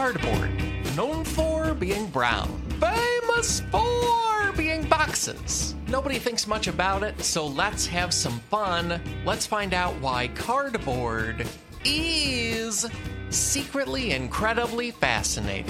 cardboard, known for being brown, famous for being boxes. Nobody thinks much about it, so let's have some fun. Let's find out why cardboard is secretly incredibly fascinating.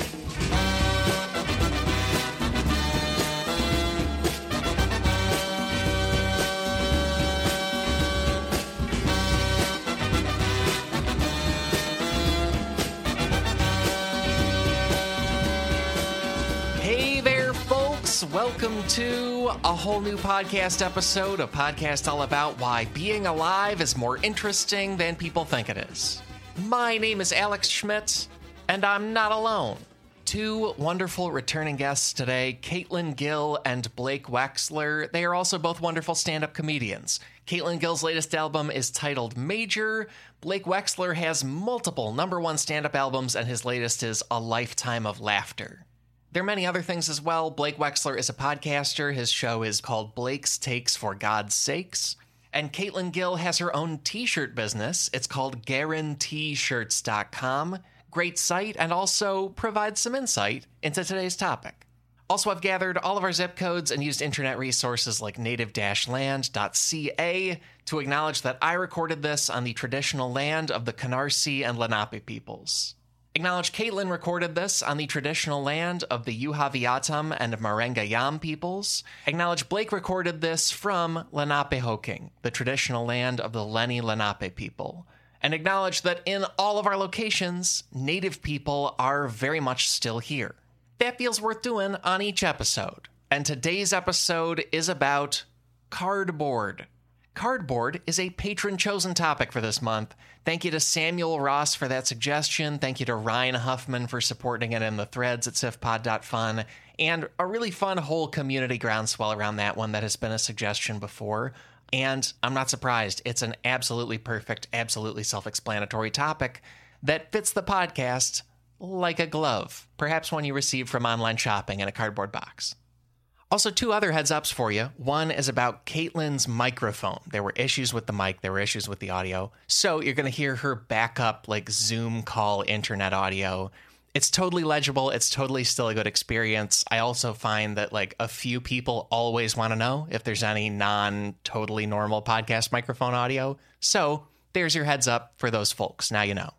Welcome to a whole new podcast episode, a podcast all about why being alive is more interesting than people think it is. My name is Alex Schmidt, and I'm not alone. Two wonderful returning guests today, Caitlin Gill and Blake Wexler. They are also both wonderful stand up comedians. Caitlin Gill's latest album is titled Major. Blake Wexler has multiple number one stand up albums, and his latest is A Lifetime of Laughter. There are many other things as well. Blake Wexler is a podcaster. His show is called Blake's Takes for God's Sakes. And Caitlin Gill has her own t shirt business. It's called GuaranteeShirts.com. Great site and also provides some insight into today's topic. Also, I've gathered all of our zip codes and used internet resources like native land.ca to acknowledge that I recorded this on the traditional land of the Canarsie and Lenape peoples. Acknowledge Caitlin recorded this on the traditional land of the Yuhaviatam and Marengayam peoples. Acknowledge Blake recorded this from Lenapehoking, the traditional land of the Lenni Lenape people. And acknowledge that in all of our locations, native people are very much still here. That feels worth doing on each episode. And today's episode is about cardboard. Cardboard is a patron chosen topic for this month. Thank you to Samuel Ross for that suggestion. Thank you to Ryan Huffman for supporting it in the threads at sifpod.fun. And a really fun whole community groundswell around that one that has been a suggestion before. And I'm not surprised. It's an absolutely perfect, absolutely self explanatory topic that fits the podcast like a glove, perhaps one you receive from online shopping in a cardboard box. Also, two other heads ups for you. One is about Caitlin's microphone. There were issues with the mic, there were issues with the audio. So you're going to hear her backup, like Zoom call internet audio. It's totally legible. It's totally still a good experience. I also find that, like, a few people always want to know if there's any non totally normal podcast microphone audio. So there's your heads up for those folks. Now you know.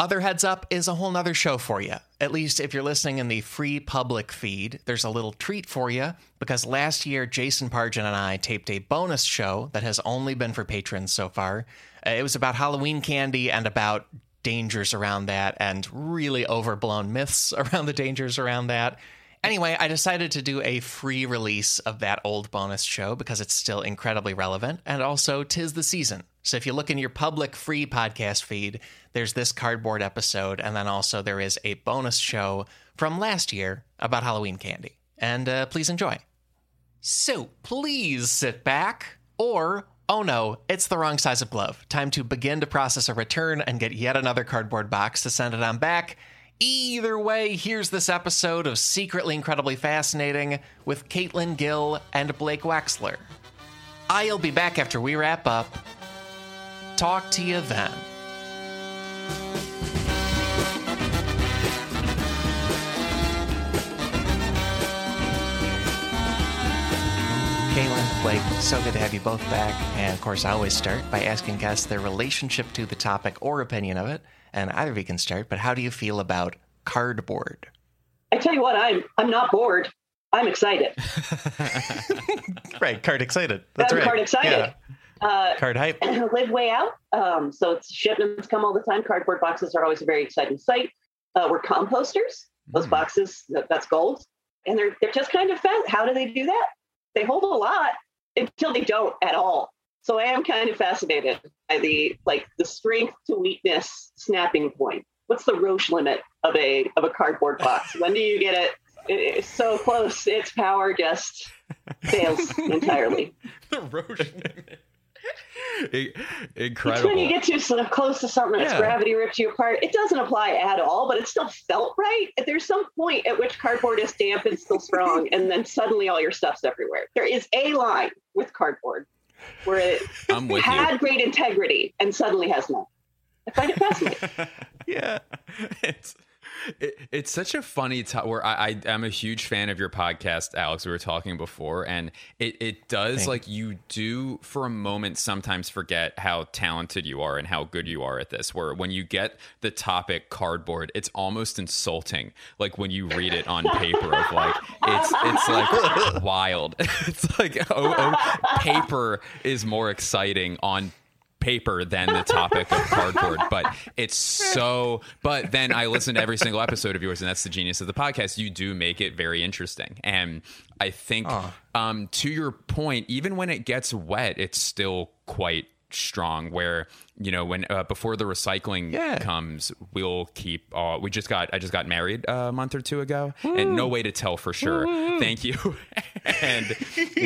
Other heads up is a whole nother show for you. At least if you're listening in the free public feed, there's a little treat for you because last year Jason Pargin and I taped a bonus show that has only been for patrons so far. Uh, it was about Halloween candy and about dangers around that and really overblown myths around the dangers around that. Anyway, I decided to do a free release of that old bonus show because it's still incredibly relevant and also tis the season. So if you look in your public free podcast feed, there's this cardboard episode, and then also there is a bonus show from last year about Halloween candy. And uh, please enjoy. So please sit back, or oh no, it's the wrong size of glove. Time to begin to process a return and get yet another cardboard box to send it on back. Either way, here's this episode of Secretly Incredibly Fascinating with Caitlin Gill and Blake Wexler. I'll be back after we wrap up. Talk to you then. Caitlin, Blake, so good to have you both back. And of course, I always start by asking guests their relationship to the topic or opinion of it. And either of you can start, but how do you feel about cardboard? I tell you what, I'm I'm not bored. I'm excited. right, card excited. That's I'm right. card excited. Yeah. Uh, Card hype. live way out. Um, so it's shipments come all the time. Cardboard boxes are always a very exciting sight. Uh, we're composters. Those Mm. boxes, that, that's gold. And they're they're just kind of fast. How do they do that? They hold a lot until they don't at all. So I am kind of fascinated by the like the strength to weakness snapping point. What's the Roche limit of a of a cardboard box? when do you get it? it it's so close. Its power just fails entirely. the Roche. I- It's Incredible. when you get too sort of close to something that's Yeah. gravity rips you apart. It doesn't apply at all, but it still felt right. There's some point at which cardboard is damp and still strong, and then suddenly all your stuff's everywhere. There is a line with cardboard where it I'm with you. had great integrity and suddenly has none. I find it fascinating. yeah, it's It, it's such a funny time where I, I am a huge fan of your podcast, Alex. We were talking before, and it it does like you do for a moment sometimes forget how talented you are and how good you are at this. Where when you get the topic cardboard, it's almost insulting. Like when you read it on paper, of like it's it's like wild. It's like oh, oh paper is more exciting on paper than the topic of cardboard but it's so but then i listen to every single episode of yours and that's the genius of the podcast. You do make it very interesting. And i think um, to your point even when it gets wet it's still quite strong where you know when uh, before the recycling Yeah. comes we'll keep uh, we just got i just got married a month or two ago and no way to tell for sure. Thank you. And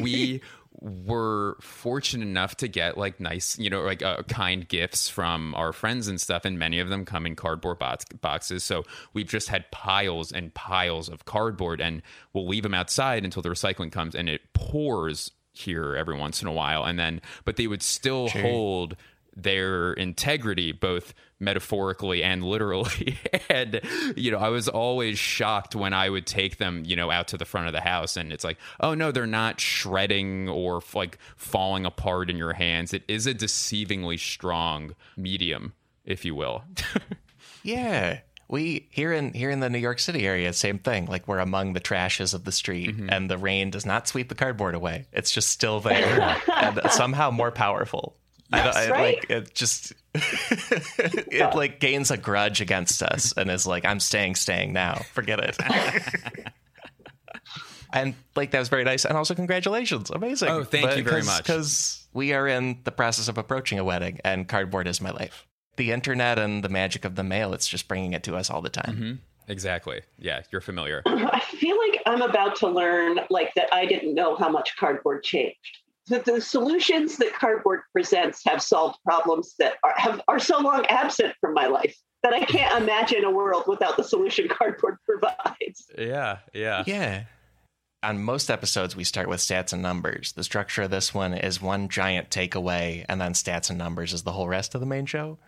we were fortunate enough to get like nice, you know, like uh, kind gifts from our friends and stuff, and many of them come in cardboard box- boxes. So we've just had piles and piles of cardboard, and we'll leave them outside until the recycling comes, and it pours here every once in a while, and then but they would still hold their integrity both metaphorically and literally and you know i was always shocked when i would take them you know out to the front of the house and it's like oh no they're not shredding or f- like falling apart in your hands it is a deceivingly strong medium if you will Yeah. We here in here in the New York City area, same thing. Like we're among the trashes of the street, mm-hmm. and the rain does not sweep the cardboard away. It's just still there, and somehow more powerful. I, I, Right. like it just it like gains a grudge against us and is like, I'm staying, staying now. Forget it. and like that was very nice, and also congratulations, amazing. Oh, thank you very much. Because we are in the process of approaching a wedding, and cardboard is my life. The internet and the magic of the mail, it's just bringing it to us all the time. Mm-hmm. exactly yeah you're familiar I feel like I'm about to learn like that I didn't know how much cardboard changed. That the solutions that cardboard presents have solved problems that are have are so long absent from my life that I can't imagine a world without the solution cardboard provides. yeah yeah Yeah. On most episodes, we start with stats and numbers. The structure of this one is one giant takeaway, and then stats and numbers is the whole rest of the main show.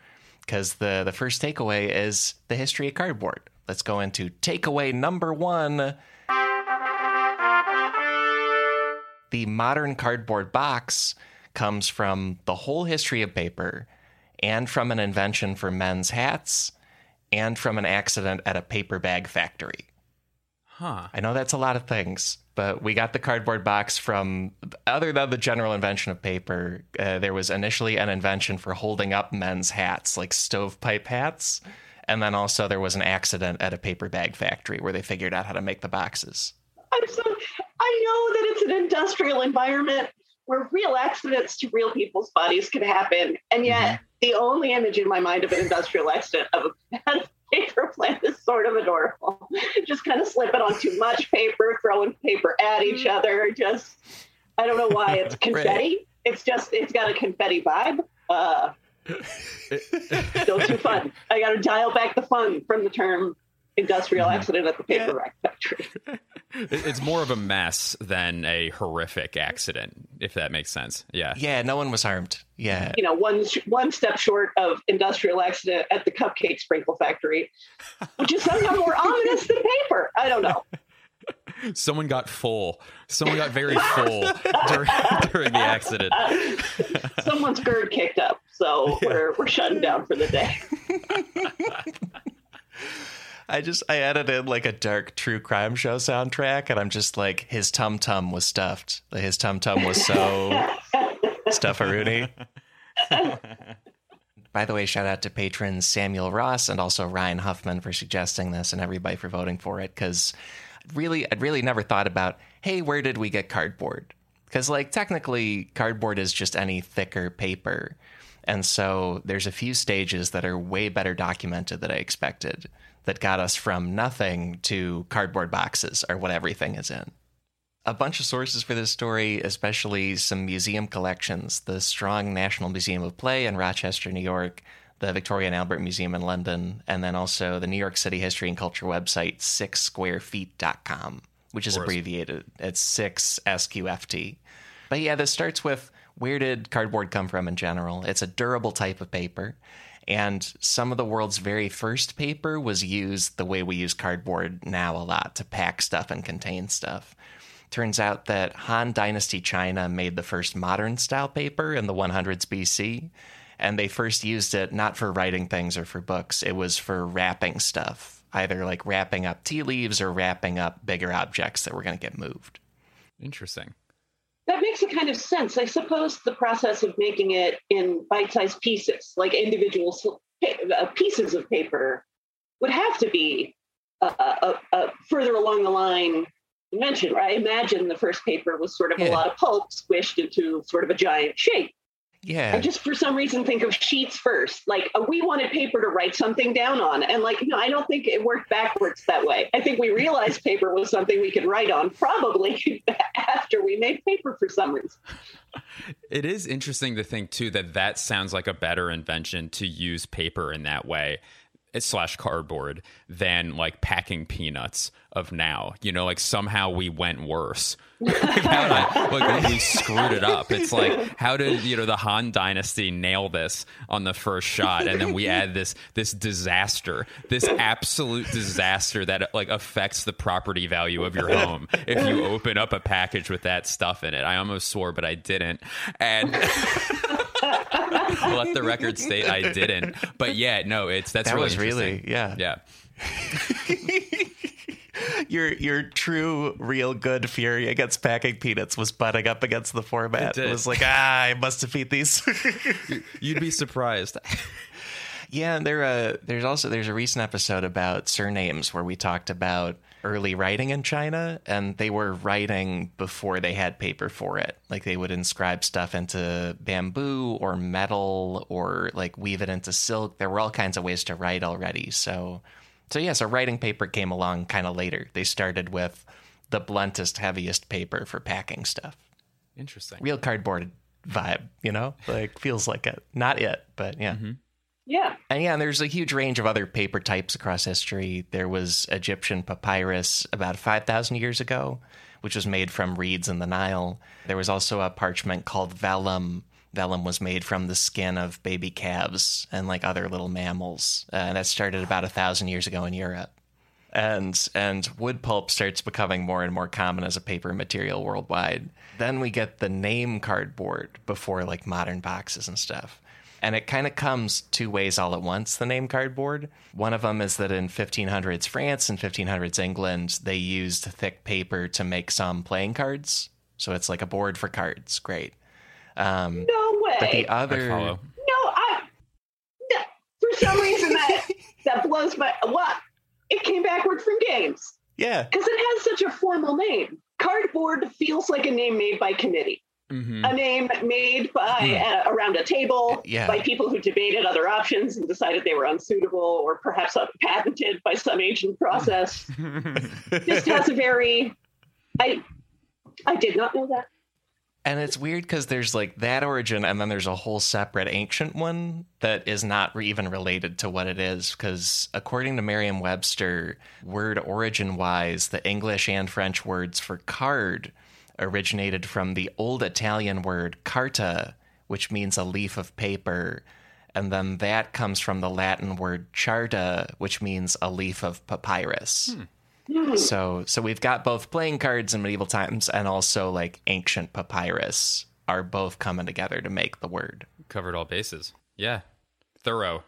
Because the, the first takeaway is the history of cardboard. Let's go into takeaway number one. The modern cardboard box comes from the whole history of paper, and from an invention for men's hats, and from an accident at a paper bag factory. huh I know that's a lot of things, but we got the cardboard box from, other than the general invention of paper, uh, there was initially an invention for holding up men's hats, like stovepipe hats. And then also there was an accident at a paper bag factory where they figured out how to make the boxes. I know that it's an industrial environment where real accidents to real people's bodies can happen, and yet the only image in my mind of an industrial accident of a paper plant is sort of adorable. Just kind of slipping on too much paper, throwing paper at each other. Just I don't know why it's confetti. It's just it's got a confetti vibe. Uh, still too fun. I got to dial back the fun from the term industrial accident at the paper rack factory. It's more of a mess than a horrific accident if that makes sense yeah Yeah, no one was harmed. Yeah. you know, one one step short of industrial accident at the cupcake sprinkle factory, which is somehow more ominous than paper. I don't know. someone got full someone got very full during, during the accident Someone's GERD kicked up, so we're we're shutting down for the day. I just I added in like a dark true crime show soundtrack, and I'm just like his tum tum was stuffed. His tum tum was so stufferoonie. By the way, shout out to patrons Samuel Ross and also Ryan Huffman for suggesting this, and everybody for voting for it. Because really, I'd really never thought about, hey, where did we get cardboard? Because like technically, cardboard is just any thicker paper. And so there's a few stages that are way better documented than I expected that got us from nothing to cardboard boxes or what everything is in. A bunch of sources for this story, especially some museum collections the Strong National Museum of Play in Rochester, New York, the Victoria and Albert Museum in London, and then also the New York City History and Culture website, sixsquarefeet.com, which is abbreviated. It's 6SQFT. But yeah, this starts with where did cardboard come from in general? It's a durable type of paper. And some of the world's very first paper was used the way we use cardboard now a lot to pack stuff and contain stuff. Turns out that Han Dynasty China made the first modern style paper in the 100s BC, and they first used it not for writing things or for books, it was for wrapping stuff, either like wrapping up tea leaves or wrapping up bigger objects that were going to get moved. Interesting. That makes a kind of sense. I suppose the process of making it in bite sized pieces, like individual uh, pieces of paper, would have to be uh, uh, uh, further along the line mentioned, right? I imagine the first paper was sort of yeah. a lot of pulp squished into sort of a giant shape. Yeah. I just for some reason think of sheets first. Like uh, we wanted paper to write something down on. And like, no, I don't think it worked backwards that way. I think we realized paper was something we could write on probably after we made paper for some reason. It is interesting to think too that that sounds like a better invention to use paper in that way slash cardboard than like packing peanuts of now. You know, like somehow we went worse. like, I, like we screwed it up. It's like how did you know the Han Dynasty nail this on the first shot, and then we add this this disaster, this absolute disaster that like affects the property value of your home if you open up a package with that stuff in it. I almost swore, but I didn't, and. Let the record state I didn't. But yeah, no, it's that's that really was really yeah yeah. your your true real good fury against packing peanuts was butting up against the format. It, it was like ah, I must defeat these. You'd be surprised. Yeah, and there uh, there's also there's a recent episode about surnames where we talked about early writing in China, and they were writing before they had paper for it. Like they would inscribe stuff into bamboo or metal or like weave it into silk. There were all kinds of ways to write already. So, so yeah, so writing paper came along kind of later. They started with the bluntest, heaviest paper for packing stuff. Interesting. Real cardboard vibe, you know, like feels like it. Not it, but yeah. Mm-hmm. Yeah. And yeah, and there's a huge range of other paper types across history. There was Egyptian papyrus about 5,000 years ago, which was made from reeds in the Nile. There was also a parchment called vellum. Vellum was made from the skin of baby calves and like other little mammals. Uh, and that started about a thousand years ago in Europe. And and wood pulp starts becoming more and more common as a paper material worldwide. Then we get the name cardboard before like modern boxes and stuff and it kind of comes two ways all at once the name cardboard. One of them is that in 1500s france and 1500s england they used thick paper to make some playing cards. So it's like a board for cards. Great. Um, no way. but the other I no i for some reason that that blows my what? It came backward from games. Yeah. Because it has such a formal name. Cardboard feels like a name made by committee Mm-hmm. a name made by mm. uh, around a table yeah. by people who debated other options and decided they were unsuitable or perhaps patented by some ancient process. this has a very I I did not know that. And it's weird because there's like that origin, and then there's a whole separate ancient one that is not even related to what it is. Because according to Merriam Webster, word origin wise, the English and French words for card originated from the old Italian word carta, which means a leaf of paper. And then that comes from the Latin word charta, which means a leaf of papyrus. Hmm. So, so we've got both playing cards in medieval times and also like ancient papyrus are both coming together to make the word. Covered all bases. Yeah. Thorough.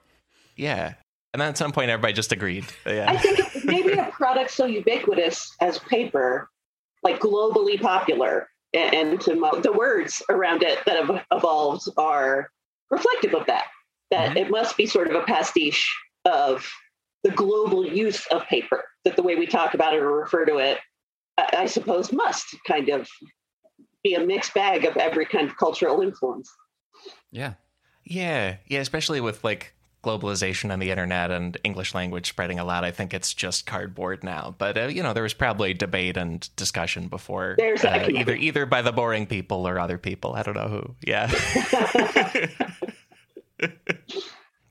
Yeah. And then at some point, everybody just agreed. Yeah. I think maybe a product so ubiquitous as paper like globally popular and to mo- the words around it that have evolved are reflective of that that mm-hmm. it must be sort of a pastiche of the global use of paper that the way we talk about it or refer to it I, I suppose must kind of be a mixed bag of every kind of cultural influence. Yeah. Yeah. Yeah especially with like globalization and the internet and English language spreading a lot, I think it's just cardboard now. But uh, you know, there was probably debate and discussion before, uh, either either by the boring people or other people. I don't know who. Yeah.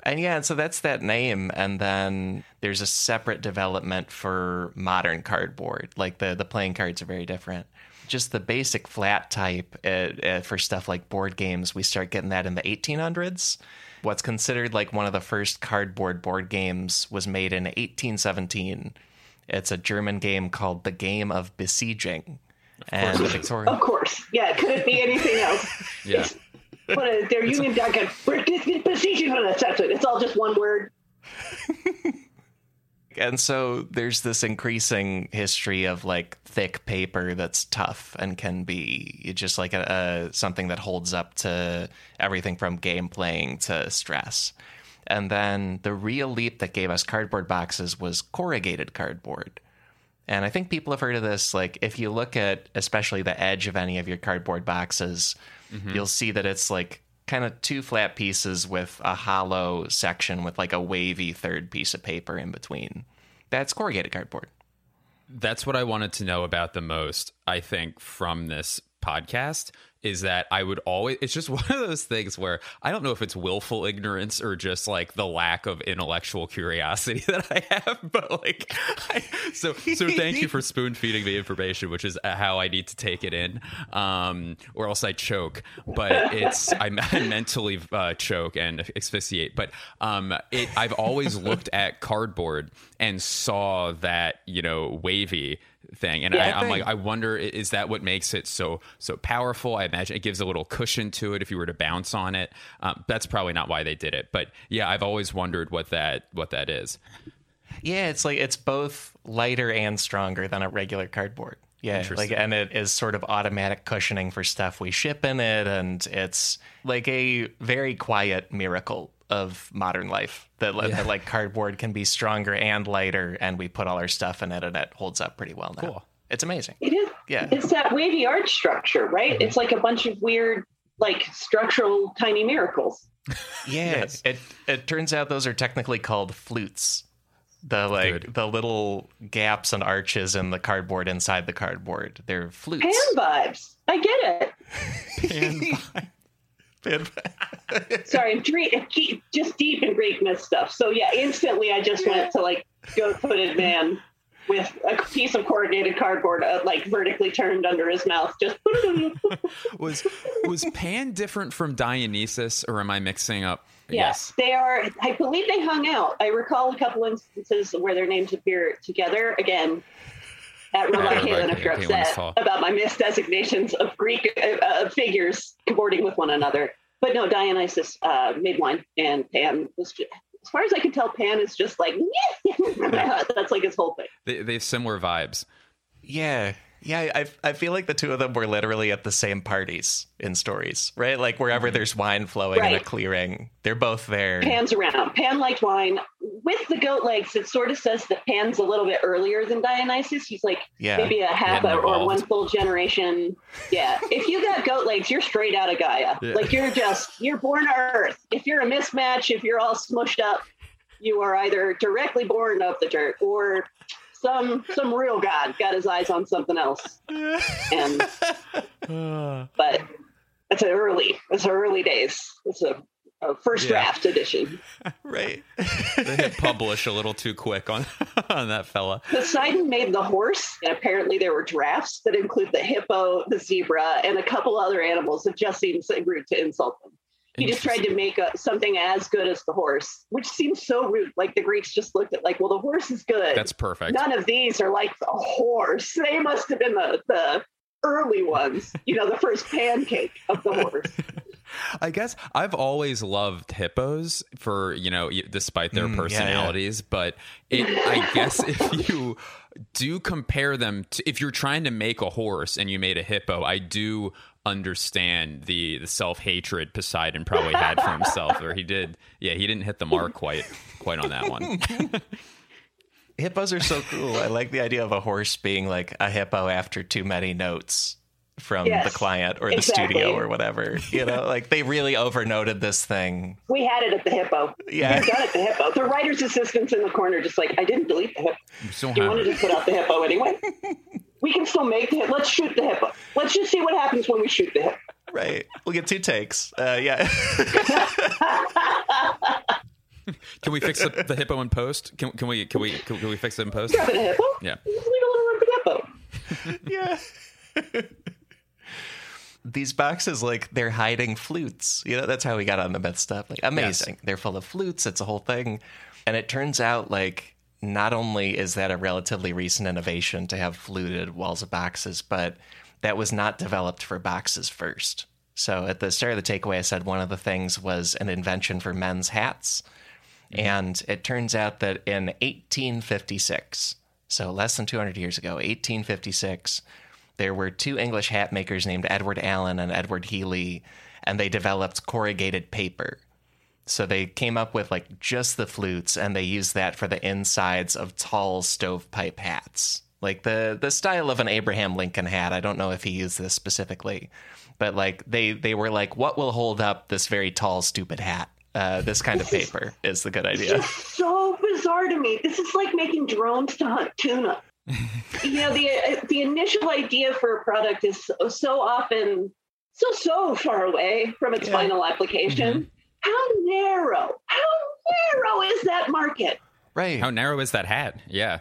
and yeah, so that's that name. And then there's a separate development for modern cardboard. Like the the playing cards are very different. Just the basic flat type uh, uh for stuff like board games, we start getting that in the 1800s what's considered like one of the first cardboard board games was made in 1817. It's a German game called The Game of Besieging. and the Victorian Of course. Yeah, it could it be anything else? Yeah. It's, what is their Union Jacket? It's all just one word. and so there's this increasing history of like thick paper that's tough and can be just like a, a something that holds up to everything from game playing to stress. And then the real leap that gave us cardboard boxes was corrugated cardboard. And i think people have heard of this like if you look at especially the edge of any of your cardboard boxes mm-hmm. you'll see that it's like kind of two flat pieces with a hollow section with like a wavy third piece of paper in between. That's corrugated cardboard. That's what I wanted to know about the most, I think, from this podcast is that I would always it's just one of those things where I don't know if it's willful ignorance or just like the lack of intellectual curiosity that I have but like I, so so thank you for spoon feeding me information which is how I need to take it in um or else I choke. But it's I, I mentally uh, choke and asphyxiate. But um it I've always looked at cardboard and saw that you know wavy thing and Yeah, I, I'm like I wonder is that what makes it so so powerful? I imagine it gives a little cushion to it if you were to bounce on it. Um, that's probably not why they did it, but yeah, I've always wondered what that what that is. Yeah, it's like it's both lighter and stronger than a regular cardboard. Yeah, like and it is sort of automatic cushioning for stuff we ship in it and it's like a very quiet miracle of modern life that, li- that like cardboard can be stronger and lighter and we put all our stuff in it and it holds up pretty well now. Cool. It's amazing. It is. Yeah. It's that wavy arch structure, right? It's like a bunch of weird, like structural tiny miracles. Yeah, Yes. it it turns out those are technically called flutes. The like Good. the little gaps and arches in the cardboard inside the cardboard. They're flutes. Pan vibes. I get it. Pan- Sorry, I'm dre- just deep in Greek myth stuff. So yeah, instantly I just went to like goat-footed man with a piece of corrugated cardboard uh, like vertically turned under his mouth. Just Was was Pan different from Dionysus, or am I mixing up? yes, they are. I believe they hung out. I recall a couple instances where their names appear together again. At Robot Robot Caitlin, if you're upset about my misdesignations of Greek uh, uh, figures cavorting with one another. But no, Dionysus uh, made wine, and Pan was, ju- as far as I can tell, Pan is just like, that's like his whole thing. They, they have similar vibes. yeah. Yeah, I, I feel like the two of them were literally at the same parties in stories, right? Like wherever there's wine flowing in a clearing, they're both there. Pan's around. Pan liked wine. With the goat legs, it sort of says that Pan's a little bit earlier than Dionysus. He's like Yeah. maybe a half a, or one full generation. Yeah. If you got goat legs, you're straight out of Gaia. Yeah. Like you're just, you're born to Earth. If you're a mismatch, if you're all smushed up, you are either directly born of the dirt or some some real god got his eyes on something else. And but it's an early, it's early days. It's a, a first Yeah. draft edition. right. They hit publish a little too quick on on that fella. Poseidon made the horse, and apparently there were drafts that include the hippo, the zebra, and a couple other animals that just seems rude to insult them. He just tried to make a, something as good as the horse, which seems so rude. Like the Greeks just looked at, like, well, the horse is good. That's perfect. None of these are like the horse. They must have been the the early ones. You know, the first pancake of the horse. I guess I've always loved hippos for you know, despite their Mm, yeah, yeah. personalities. But it, I guess if you do compare them, to, if you're trying to make a horse and you made a hippo, I do understand the the self hatred Poseidon probably had for himself, or he did. Yeah, he didn't hit the mark quite quite on that one. Hippos are so cool. I like the idea of a horse being like a hippo after too many notes from Yes, the client or the exactly. studio or whatever. You know, like they really overnoted this thing. We had it at the hippo. Yeah. We got it at the hippo. The writer's assistants in the corner just like, I didn't delete the hippo. So You wanted to put out the hippo anyway? We can still make the hippo. Let's shoot the hippo. Let's just see what happens when we shoot the hippo. Right. We'll get two takes. Uh, yeah. Can we fix the, the hippo in post? Can, can we can we can, we fix it in post? Drop it a hippo. Yeah. Just leave a little room for the hippo. yeah. these boxes like they're hiding flutes. You know, that's how we got on the myth stuff. Like amazing. They're full of flutes. It's a whole thing. And it turns out like not only is that a relatively recent innovation to have fluted walls of boxes, but that was not developed for boxes first. So at the start of the takeaway, I said one of the things was an invention for men's hats. Mm-hmm. And it turns out that in 1856, so less than 200 years ago, 1856, there were two English hat makers named Edward Allen and Edward Healey, and they developed corrugated paper. So they came up with like just the flutes, and they used that for the insides of tall stovepipe hats, like the the style of an Abraham Lincoln hat. I don't know if he used this specifically, but like they they were like, what will hold up this very tall, stupid hat? Uh, this kind of paper is the good idea. It's so bizarre to me. This is like making drones to hunt tuna. you know, the the initial idea for a product is so, so often so so far away from its Yeah. final application. How narrow? How narrow is that market? Right. How narrow is that hat? Yeah.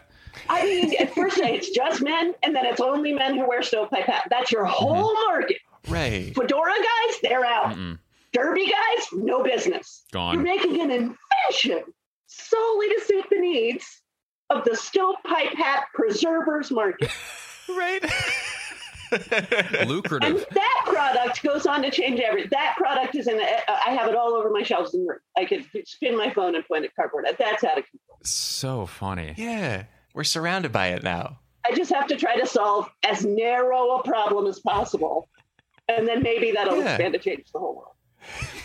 I mean, at first it's just men, and then it's only men who wear stovepipe hat. That's your mm-hmm. whole market. right. Fedora guys, they're out. Mm-mm. Derby guys, no business. Gone. You're making an invention solely to suit the needs of the stovepipe hat preservers market. Right. And Lucrative. that product goes on to change everything. That product is in, I have it all over my shelves in the room. I could spin my phone and point at cardboard. That's out of control. So funny. yeah. We're surrounded by it now. I just have to try to solve as narrow a problem as possible. And then maybe that'll Yeah. expand to change the whole world.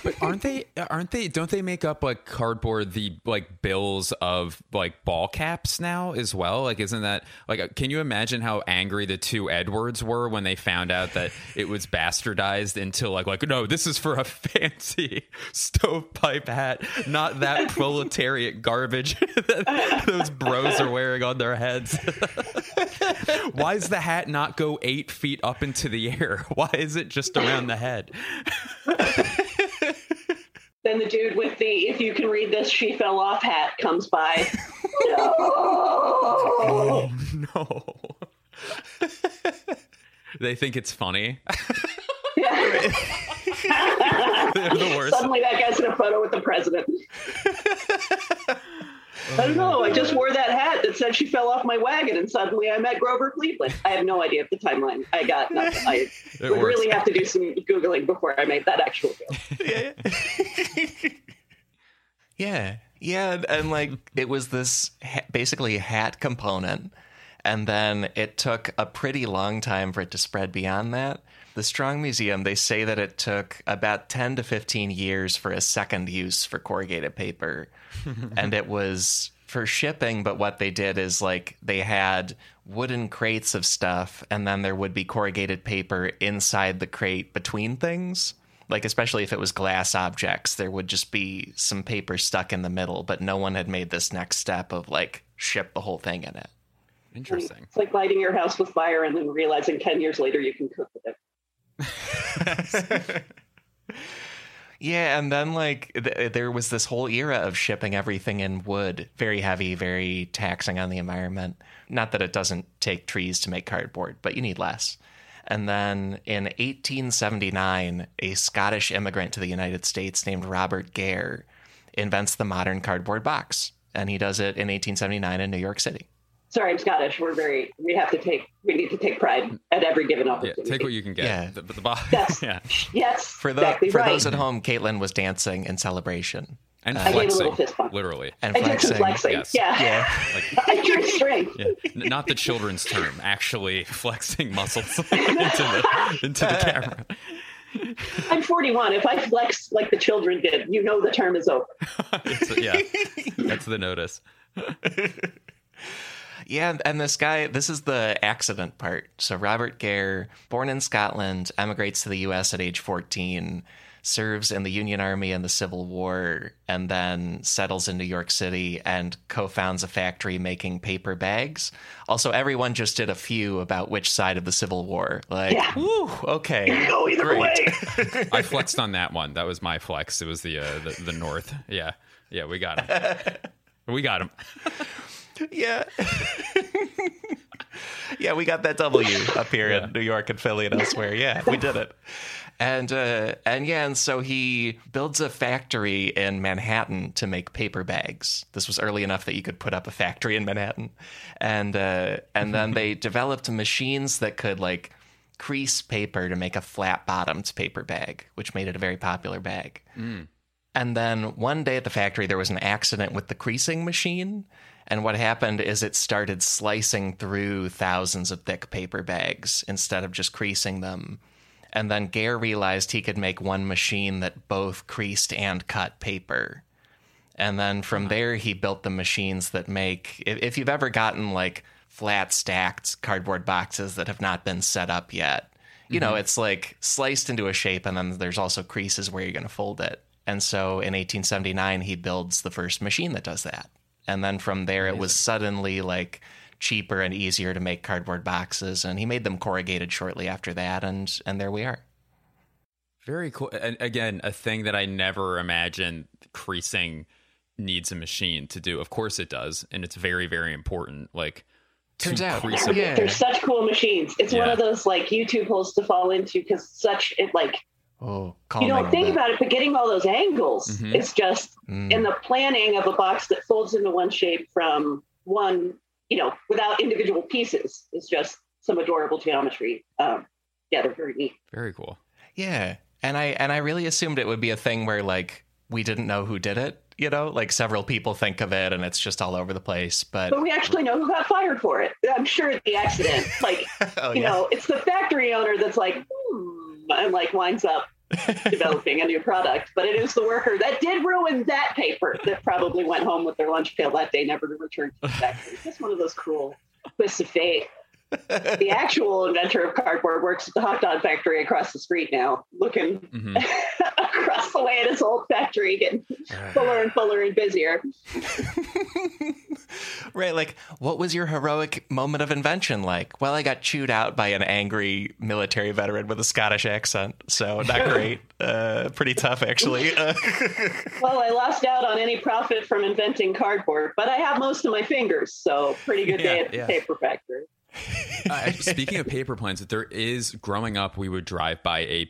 But aren't they? Aren't they? Don't they make up like cardboard the like bills of like ball caps now as well? Like, isn't that like? Can you imagine how angry the two Edwards were when they found out that it was bastardized into like like no, this is for a fancy stovepipe hat, not that proletariat garbage that those bros are wearing on their heads. Why does the hat not go eight feet up into the air? Why is it just around the head? Then the dude with the if you can read this, she fell off hat comes by. no. Oh no. they think it's funny. They're the worst. Suddenly that guy's in a photo with the president. I don't know. I just wore that hat that said she fell off my wagon, and suddenly I met Grover Cleveland. I have no idea of the timeline. I got nothing. I It would works. really have to do some googling before I made that actual joke. yeah. yeah. Yeah. And, and, like it was this ha- basically hat component. And then it took a pretty long time for it to spread beyond that. The Strong Museum, they say that it took about 10 to 15 years for a second use for corrugated paper. and it was for shipping, but what they did is like they had wooden crates of stuff, and then there would be corrugated paper inside the crate between things. Like, especially if it was glass objects, there would just be some paper stuck in the middle, but no one had made this next step of like ship the whole thing in it. Interesting. It's like lighting your house with fire and then realizing 10 years later you can cook with it. Yeah, and then like th- there was this whole era of shipping everything in wood, very heavy, very taxing on the environment. Not that it doesn't take trees to make cardboard, but you need less. And then in 1879, a Scottish immigrant to the United States named Robert Gair invents the modern cardboard box, and he does it in 1879 in New York City. Sorry, I'm Scottish. We're very, we have to take, we need to take pride at every given Yeah, opportunity. take what you can get. Yeah. The, the, bo- Yes. yeah. Yes, For the exactly for right. those at home, Caitlin was dancing in celebration And uh, I gave a flexing, little fist bump. literally. and I did some flexing. Yes. Yeah. Yeah. Like, I drew strength. yeah. N- Not the children's term, actually flexing muscles into the into the uh, camera. I'm 41. If I flex like the children did, you know the term is over. It's- yeah, that's the notice. Yeah, and- and this guy, this is the accident part. So Robert Gair, born in Scotland, emigrates to the U.S. at age 14, serves in the Union Army in the Civil War, and then settles in New York City and co-founds a factory making paper bags. Also, everyone just did a few about which side of the Civil War. Like, Yeah. whew, okay, Go either great. way. I flexed on that one. That was my flex. It was the uh, the, the north. Yeah, yeah, we got him. We got him. Yeah. yeah, we got that W up here in New York and Philly and elsewhere. Yeah, we did it. And uh, and yeah, and so he builds a factory in Manhattan to make paper bags. This was early enough that you could put up a factory in Manhattan, and uh, and then they developed machines that could like crease paper to make a flat bottomed paper bag, which made it a very popular bag. And then one day at the factory, there was an accident with the creasing machine. And what happened is it started slicing through thousands of thick paper bags instead of just creasing them. And then Gair realized he could make one machine that both creased and cut paper. And then from there, he built the machines that make, if, if you've ever gotten like flat stacked cardboard boxes that have not been set up yet, you know, mm-hmm. it's like sliced into a shape, and then there's also creases where you're going to fold it. And so in 1879, he builds the first machine that does that. And then from there, it was suddenly like cheaper and easier to make cardboard boxes. And he made them corrugated shortly after that. And, and there we are. Very cool. And again, a thing that I never imagined creasing needs a machine to do. Of course it does, and it's very, very important. Like Turns out, crease yeah. They're such cool machines. It's one of those like YouTube holes to fall into because such it like Oh, you don't think but- about it, but getting all those angles Mhm. is just Mm. in the planning of a box that folds into one shape from one, you know, without individual pieces is just some adorable geometry. Um, yeah, they're very neat. very cool. Yeah. And I and I really assumed it would be a thing where like we didn't know who did it, you know? Like several people think of it and it's just all over the place. But But we actually know who got fired for it. I'm sure it's the accident. Like, oh, you yeah. know, it's the factory owner that's like, and like winds up developing a new product. But it is the worker that did ruin that paper that probably went home with their lunch pail that day, never to return to the factory. It's just one of those cruel twists of fate. The actual inventor of cardboard works at the hot dog factory across the street now, looking hmm across the way at his old factory, getting fuller and fuller and busier. right. Like, what was your heroic moment of invention like? Well, I got chewed out by an angry military veteran with a Scottish accent. So, not great. uh, pretty tough, actually. Well, I lost out on any profit from inventing cardboard, but I have most of my fingers, so pretty good day at the yeah. paper factory. Uh, speaking of paper planes, there is growing up, we would drive by a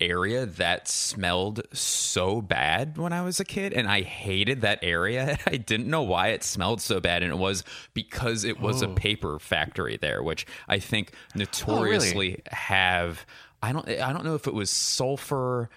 area that smelled so bad when I was a kid, and I hated that area. I didn't know why it smelled so bad, and it was because it was a Oh. paper factory there, which I think notoriously have. I don't. I don't know if it was sulfur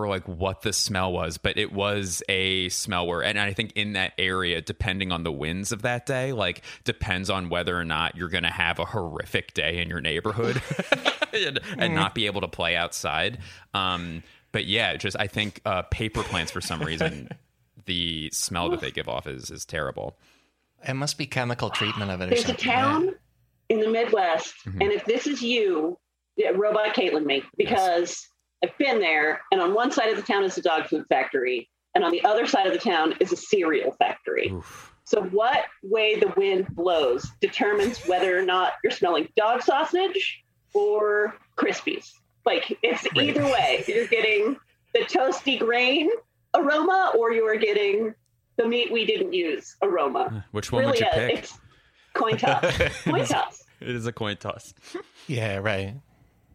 or like what the smell was, but it was a smell where, and I think in that area, depending on the winds of that day, like depends on whether or not you're going to have a horrific day in your neighborhood and, and not be able to play outside. Um, but yeah, just I think uh, paper plants for some reason, the smell that they give off is is terrible. it must be chemical treatment of it or There's a something. town in the Midwest, Mhm. and if this is you, yeah, robot Caitlin me, because I've been there, and on one side of the town is a dog food factory, and on the other side of the town is a cereal factory. Oof. So, what way the wind blows determines whether or not you're smelling dog sausage or Krispies. Like, it's Right. either way. You're getting the toasty grain aroma, or you're getting the meat we didn't use aroma. Which one really, would you uh, pick? coin toss. coin toss. It is a coin toss. Yeah, right.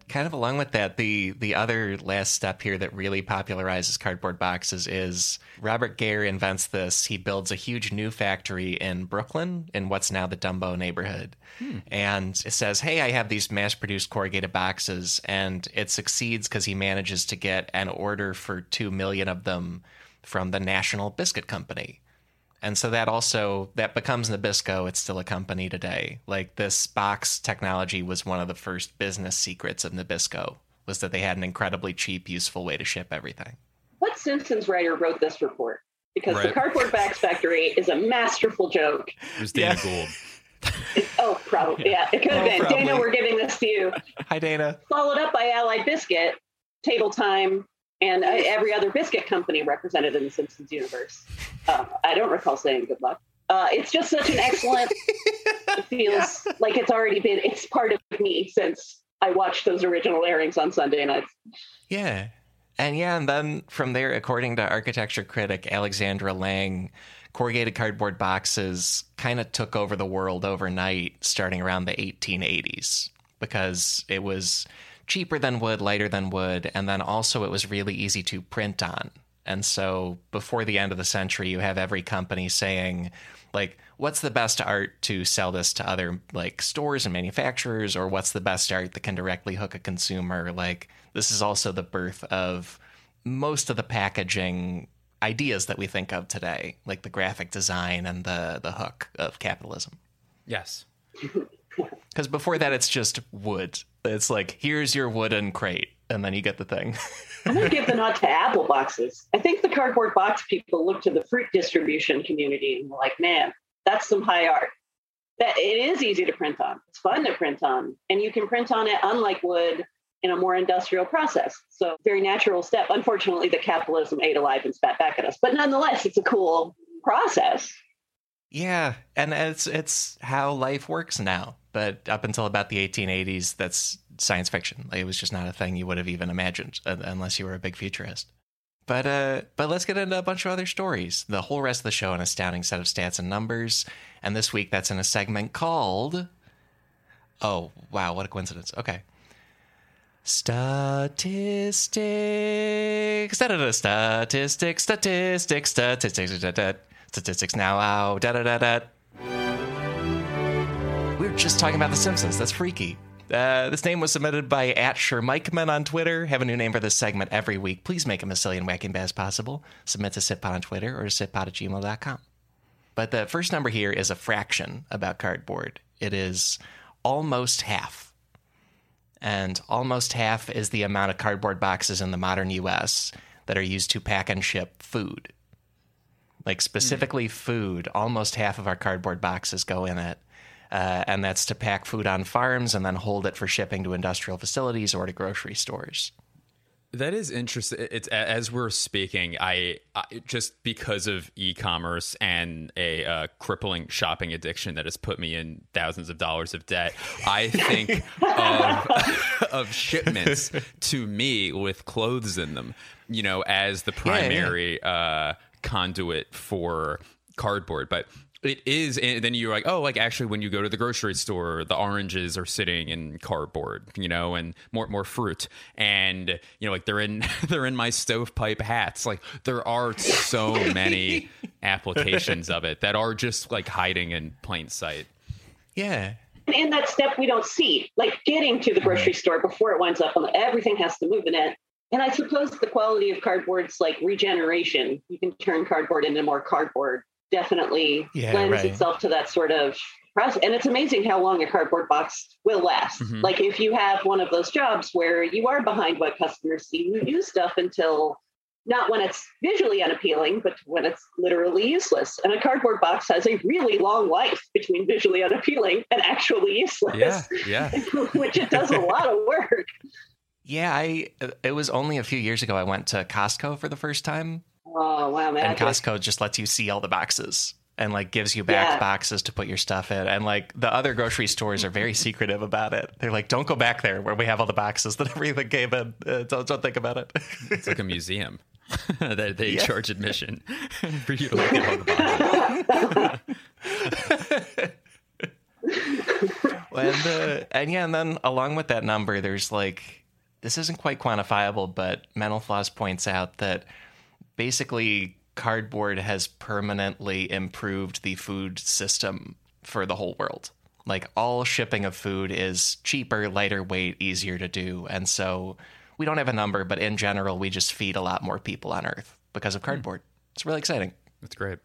Kind of along with that, the the other last step here that really popularizes cardboard boxes is Robert Gair invents this. He builds a huge new factory in Brooklyn in what's now the Dumbo neighborhood. Hmm. And it says, Hey, I have these mass produced corrugated boxes. And it succeeds because he manages to get an order for two million of them from the National Biscuit Company. And so that also that becomes Nabisco. It's still a company today. Like this box technology was one of the first business secrets of Nabisco was that they had an incredibly cheap, useful way to ship everything. What Simpsons writer wrote this report? Because the Cardboard Box Factory is a masterful joke. It was Dana Yeah. Gould. It- oh, probably. Yeah, it could have Oh, been. probably. Dana, we're giving this to you. Hi, Dana. Followed up by Allied Biscuit, Table Time, and uh, every other biscuit company represented in the Simpsons universe. Uh, I don't recall saying good luck. Uh, it's just such an excellent. it feels like it's already been. It's part of me since I watched those original airings on Sunday nights. Yeah. And yeah, and then from there, according to architecture critic Alexandra Lange, corrugated cardboard boxes kind of took over the world overnight starting around the 1880s because it was cheaper than wood, lighter than wood, and then also it was really easy to print on. And so before the end of the century, you have every company saying, like, what's the best art to sell this to other like stores and manufacturers, or what's the best art that can directly hook a consumer? Like, this is also the birth of most of the packaging ideas that we think of today, like the graphic design and the the hook of capitalism. Yes. Because before that, it's just wood. It's like here's your wooden crate, and then you get the thing. I'm going to give the nod to apple boxes. I think the cardboard box people look to the fruit distribution community and like, man, that's some high art. That it is easy to print on. It's fun to print on, and you can print on it unlike wood in a more industrial process. So very natural step. Unfortunately, the capitalism ate alive and spat back at us. But nonetheless, it's a cool process. Yeah, and it's it's how life works now. But up until about the 1880s, that's science fiction. It was just not a thing you would have even imagined uh, unless you were a big futurist. But uh, but let's get into a bunch of other stories. The whole rest of the show, an astounding set of stats and numbers. And this week, that's in a segment called. Oh wow! What a coincidence. Okay. Statistics. Statistics. Statistics. Statistics. Statistics now. Ow. Da da da da. We were just talking about The Simpsons. That's freaky. Uh, this name was submitted by at Shermikeman on Twitter. Have a new name for this segment every week. Please make and wacky bad as possible. Submit to sifpod on Twitter or sifpod at gmail.com. But the first number here is a fraction about cardboard. It is almost half. And almost half is the amount of cardboard boxes in the modern US that are used to pack and ship food. Like specifically food, almost half of our cardboard boxes go in it. Uh, and that's to pack food on farms and then hold it for shipping to industrial facilities or to grocery stores. That is interesting. It's as we're speaking, I, I just because of e-commerce and a uh, crippling shopping addiction that has put me in thousands of dollars of debt. I think of, of shipments to me with clothes in them, you know, as the primary yeah, yeah. Uh, conduit for cardboard. But it is and then you're like oh like actually when you go to the grocery store the oranges are sitting in cardboard you know and more more fruit. And you know like they're in they're in my stovepipe hats. Like there are so many applications of it that are just like hiding in plain sight. Yeah. And that step we don't see like getting to the grocery store before it winds up on everything has to move in it and i suppose the quality of cardboard's like regeneration you can turn cardboard into more cardboard definitely yeah, lends right. itself to that sort of process. And it's amazing how long a cardboard box will last. Mm-hmm. Like if you have one of those jobs where you are behind what customers see, you use stuff until not when it's visually unappealing, but when it's literally useless. And a cardboard box has a really long life between visually unappealing and actually useless. Yeah, yeah. which it does a lot of work. Yeah, I it was only a few years ago I went to Costco for the first time Oh wow, man! And Costco just lets you see all the boxes and like gives you back yeah. boxes to put your stuff in. And like the other grocery stores are very secretive about it. They're like, don't go back there where we have all the boxes that everything came in. Uh, don't, don't think about it. it's like a museum. they, they yeah. charge admission for you to look at all the boxes. and, uh, and yeah, and then along with that number, there's like this isn't quite quantifiable, but Mental Floss points out that basically cardboard has permanently improved the food system for the whole world. Like all shipping of food is cheaper, lighter weight, easier to do. And so we don't have a number, but in general, we just feed a lot more people on Earth because of hmm. cardboard. It's really exciting. That's great.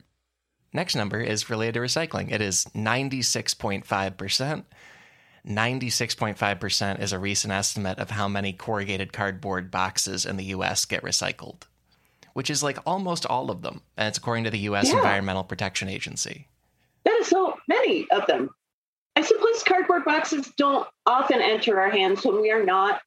Next number is related to recycling. It is 96.5%. 96.5% is a recent estimate of how many corrugated cardboard boxes in the US get recycled which is like almost all of them. And it's according to the U.S. Yeah. Environmental Protection Agency. That is so many of them. I suppose cardboard boxes don't often enter our hands when we are not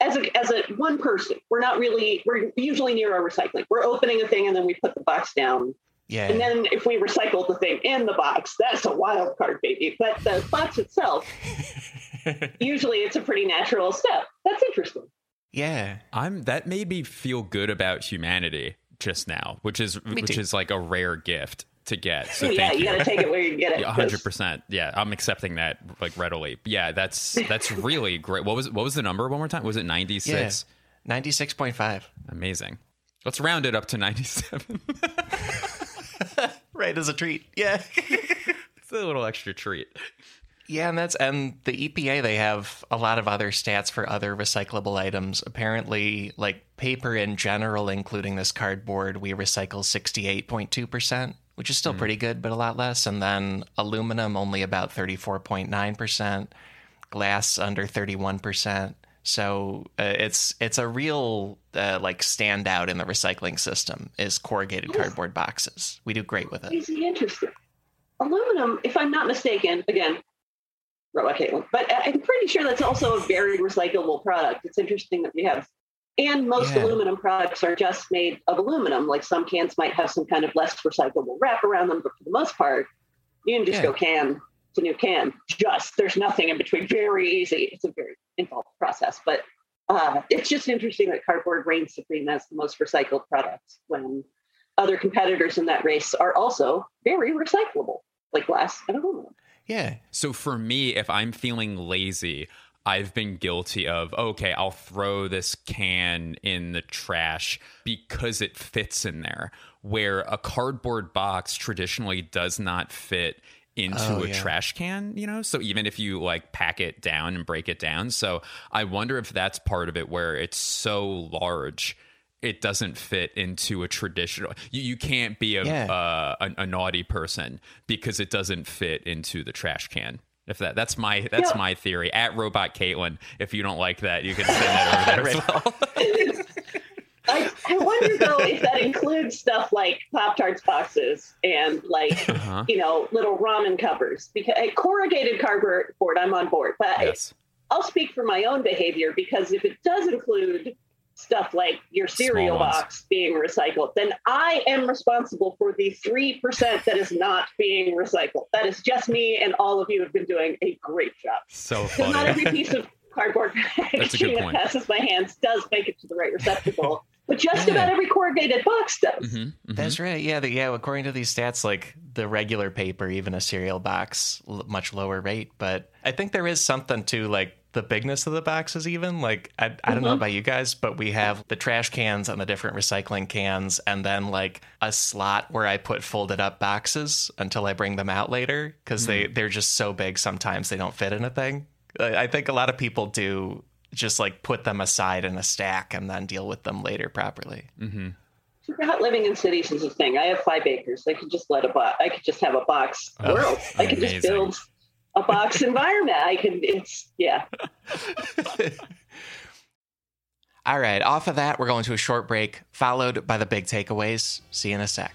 as a as a one person. We're not really we're usually near our recycling. We're opening a thing and then we put the box down. Yeah. And then if we recycle the thing in the box, that's a wild card, baby. But the box itself, usually it's a pretty natural step. That's interesting. Yeah. I'm that made me feel good about humanity just now, which is me which too. is like a rare gift. to get. So yeah, thank you got to take it where you can get it. Yeah, 'cause- 100%. Yeah, I'm accepting that like readily. Yeah, that's that's really great. What was what was the number one more time? Was it ninety six? Ninety six point five. Amazing. Let's round it up to 97. Right as a treat. Yeah. it's a little extra treat. Yeah, and that's and the EPA they have a lot of other stats for other recyclable items. Apparently, like paper in general, including this cardboard, we recycle sixty eight point two percent, which is still mm. pretty good, but a lot less. And then aluminum only about thirty four point nine percent, glass under thirty one percent. So uh, it's it's a real uh, like standout in the recycling system is corrugated cardboard boxes. We do great with it. Interesting. Aluminum, if I'm not mistaken, again, but I- I'm pretty sure that's also a very recyclable product. It's interesting that we have, and most Yeah. aluminum products are just made of aluminum. Like some cans might have some kind of less recyclable wrap around them, but for the most part, you can just Yeah. go can new can. Just there's nothing in between. Very easy. It's a very involved process, but uh, it's just interesting that cardboard reigns supreme as the most recycled product when other competitors in that race are also very recyclable, like glass and aluminum. Yeah, So for me, if I'm feeling lazy, I've been guilty of, okay, I'll throw this can in the trash because it fits in there, where a cardboard box traditionally does not fit into Oh, a yeah. trash can, you know? So even if you like pack it down and break it down. So I wonder if that's part of it where it's so large. It doesn't fit into a traditional. You, you can't be a, Yeah. uh, a a naughty person because it doesn't fit into the trash can. If that that's my that's Yeah. my theory. At Robot Caitlin, if you don't like that, you can send that over there as well. I, I wonder though if that includes stuff like Pop Tarts boxes and like Uh-huh. you know little ramen covers. Because a corrugated cardboard, I'm on board, but Yes. I'll speak for my own behavior because if it does include stuff like your cereal box being recycled, then I am responsible for the 3% that is not being recycled. That is just me, and all of you have been doing a great job. So Because not every piece of cardboard packaging that passes my hands does make it to the right receptacle, but just Yeah. about every corrugated box does. Mhm, mhm. That's right. Yeah, the, yeah. According to these stats, like the regular paper, even a cereal box, l- much lower rate. But I think there is something to like the bigness of the boxes. Even like I, I don't know Mhm. about you guys, but we have the trash cans and the different recycling cans, and then like a slot where I put folded up boxes until I bring them out later because they they're just so big. Sometimes they don't fit in a thing. I I think a lot of people do just like put them aside in a stack and then deal with them later properly. Mm-hmm. Not living in cities is a thing. I have five acres. I could just let a box. I could just have a box Oh, world. I could just build a box environment. I can. It's yeah. All right, off of that, we're going to a short break, followed by the big takeaways. See you in a sec.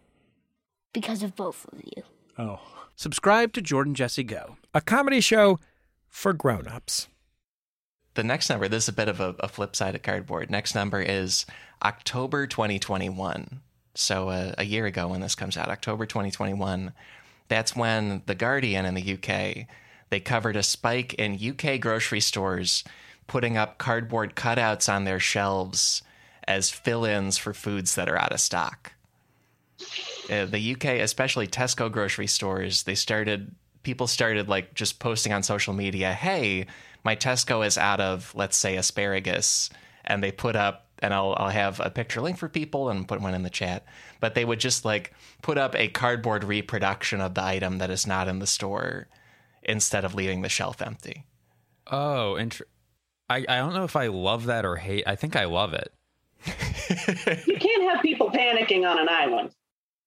Because of both of you. Oh. Subscribe to Jordan Jesse Go. A comedy show for grown-ups. The next number, this is a bit of a, a flip side of cardboard. Next number is October 2021. So uh, a year ago when this comes out, October 2021, That's when The Guardian in the UK they covered a spike in UK grocery stores putting up cardboard cutouts on their shelves as fill-ins for foods that are out of stock. Uh, the UK, especially Tesco grocery stores, they started people started like just posting on social media, "Hey, my Tesco is out of let's say asparagus." And they put up and I'll I'll have a picture link for people and put one in the chat. But they would just like put up a cardboard reproduction of the item that is not in the store instead of leaving the shelf empty. Oh, int- I I don't know if I love that or hate. I think I love it. You can't have people panicking on an island.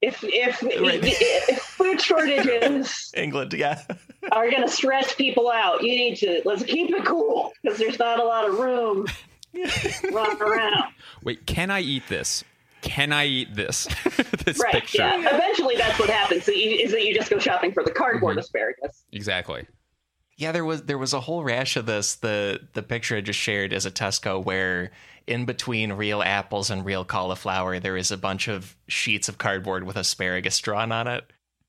If if, if food shortages England, yeah. are going to stress people out, you need to let's keep it cool because there's not a lot of room running around. Wait, can I eat this? Can I eat this? this right? picture. Yeah. Eventually, that's what happens. Is that you just go shopping for the cardboard mm-hmm. asparagus. Exactly. Yeah, there was there was a whole rash of this. The the picture I just shared is a Tesco where in between real apples and real cauliflower there is a bunch of sheets of cardboard with asparagus drawn on it.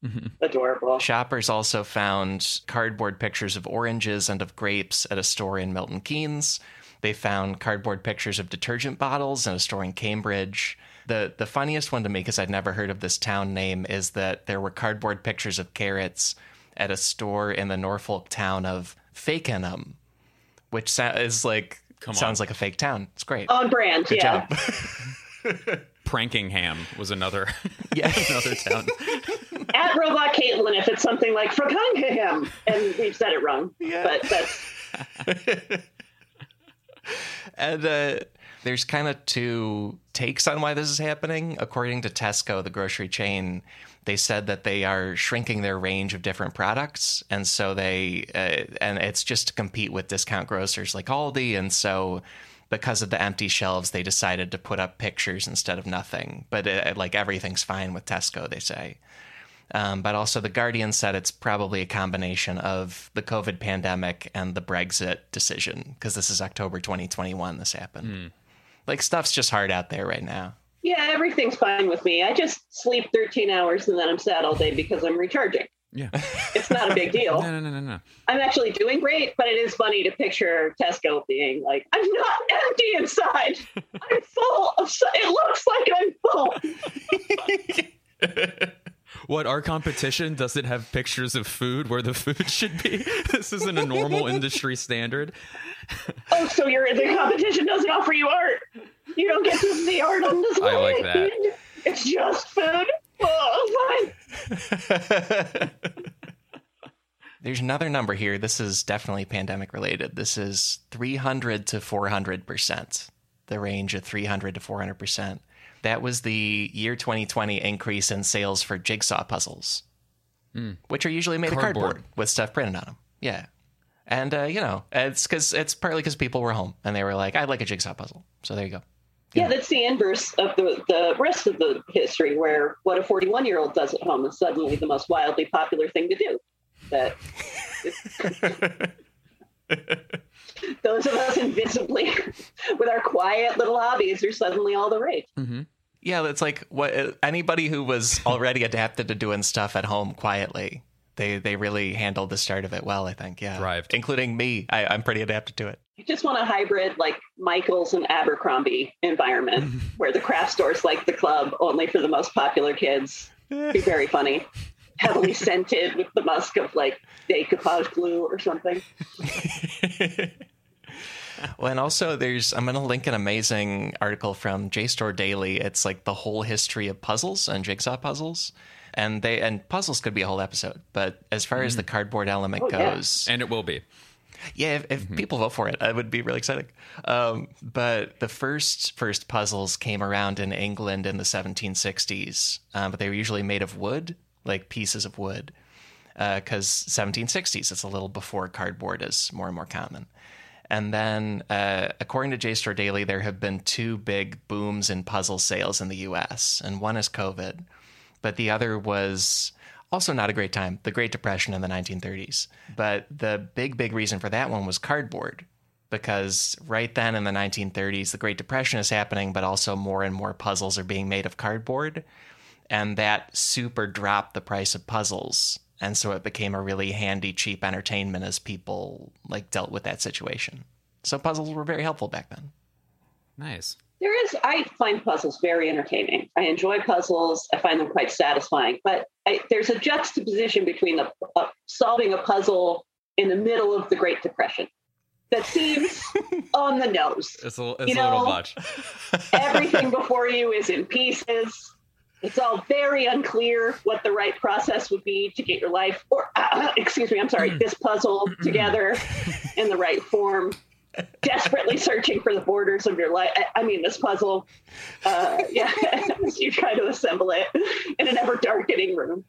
Mm-hmm. Adorable. Shoppers also found cardboard pictures of oranges and of grapes at a store in Milton Keynes. They found cardboard pictures of detergent bottles in a store in Cambridge. The the funniest one to me, because I'd never heard of this town name, is that there were cardboard pictures of carrots at a store in the Norfolk town of Fakenham, which is like Come sounds on. like a fake town. It's great. On brand, Good yeah. job. Prankingham was another Yeah. another town. At Robot Caitlin, if it's something like Fragungham, and we've said it wrong, Yeah. but that's And uh, there's kind of two takes on why this is happening. According to Tesco, the grocery chain, they said that they are shrinking their range of different products, and so they uh, and it's just to compete with discount grocers like Aldi, and so. Because of the empty shelves, they decided to put up pictures instead of nothing. But uh like everything's fine with Tesco, they say. Um, but also, The Guardian said it's probably a combination of the COVID pandemic and the Brexit decision, because this is October 2021, this happened. Like, stuff's just hard out there right now. Yeah, everything's fine with me. I just sleep 13 hours and then I'm sad all day because I'm recharging. Yeah. It's not a big deal. No, no, no, no, no. I'm actually doing great, but it is funny to picture Tesco being like, I'm not empty inside. I'm full of, it looks like I'm full. What our competition does it have pictures of food where the food should be? This isn't a normal industry standard. Oh, so your the competition doesn't offer you art. You don't get to see art on display. I like that. It's just food. Oh, fine. There's another number here. This is definitely pandemic related. This is 300 to 400%, the range of 300 to 400%. That was the year 2020 increase in sales for jigsaw puzzles, which are usually made of Cardboard. cardboard with stuff printed on them. Yeah. And, uh, you know, it's because it's partly because people were home and they were like, I'd like a jigsaw puzzle. So there you go. Yeah, that's the inverse of the, the rest of the history, where what a 41 year old does at home is suddenly the most wildly popular thing to do. That those of us invisibly, with our quiet little hobbies, are suddenly all the rage. Mm-hmm. Yeah, it's like what uh, anybody who was already adapted to doing stuff at home quietly. They they really handled the start of it well, I think. Yeah, Thrived. including me. I, I'm pretty adapted to it. You just want a hybrid like Michaels and Abercrombie environment where the craft store's like the club, only for the most popular kids. Be very funny. Heavily scented with the musk of like decoupage glue or something. Well, and also there's I'm going to link an amazing article from JSTOR Daily. It's like the whole history of puzzles and jigsaw puzzles. And they and puzzles could be a whole episode, but as far as the mm. cardboard element Oh, yeah. goes, And it will be. Yeah, if, if people vote for it, I would be really excited. Um, but the first first puzzles came around in England in the 1760s, um, but they were usually made of wood, like pieces of wood, because 1760s it's a little before cardboard is more and more common. And then, uh, according to JSTOR Daily, there have been two big booms in puzzle sales in the U.S., and one is COVID, but the other was also not a great time, the Great Depression in the 1930s. But the big, big reason for that one was cardboard, because right then in the 1930s, the Great Depression is happening, but also more and more puzzles are being made of cardboard. And that super dropped the price of puzzles and so it became a really handy, cheap entertainment as people like dealt with that situation. So puzzles were very helpful back then. Nice. There is, I find puzzles very entertaining. I enjoy puzzles. I find them quite satisfying. But I, there's a juxtaposition between the, uh, solving a puzzle in the middle of the Great Depression that seems on the nose. It's a, it's You a little know, much. Everything before you is in pieces. It's all very unclear what the right process would be to get your life, or uh, excuse me, I'm sorry, this puzzle together in the right form. Desperately searching for the borders of your life. I- I mean, this puzzle. Uh, yeah, as you try to assemble it in an ever darkening room.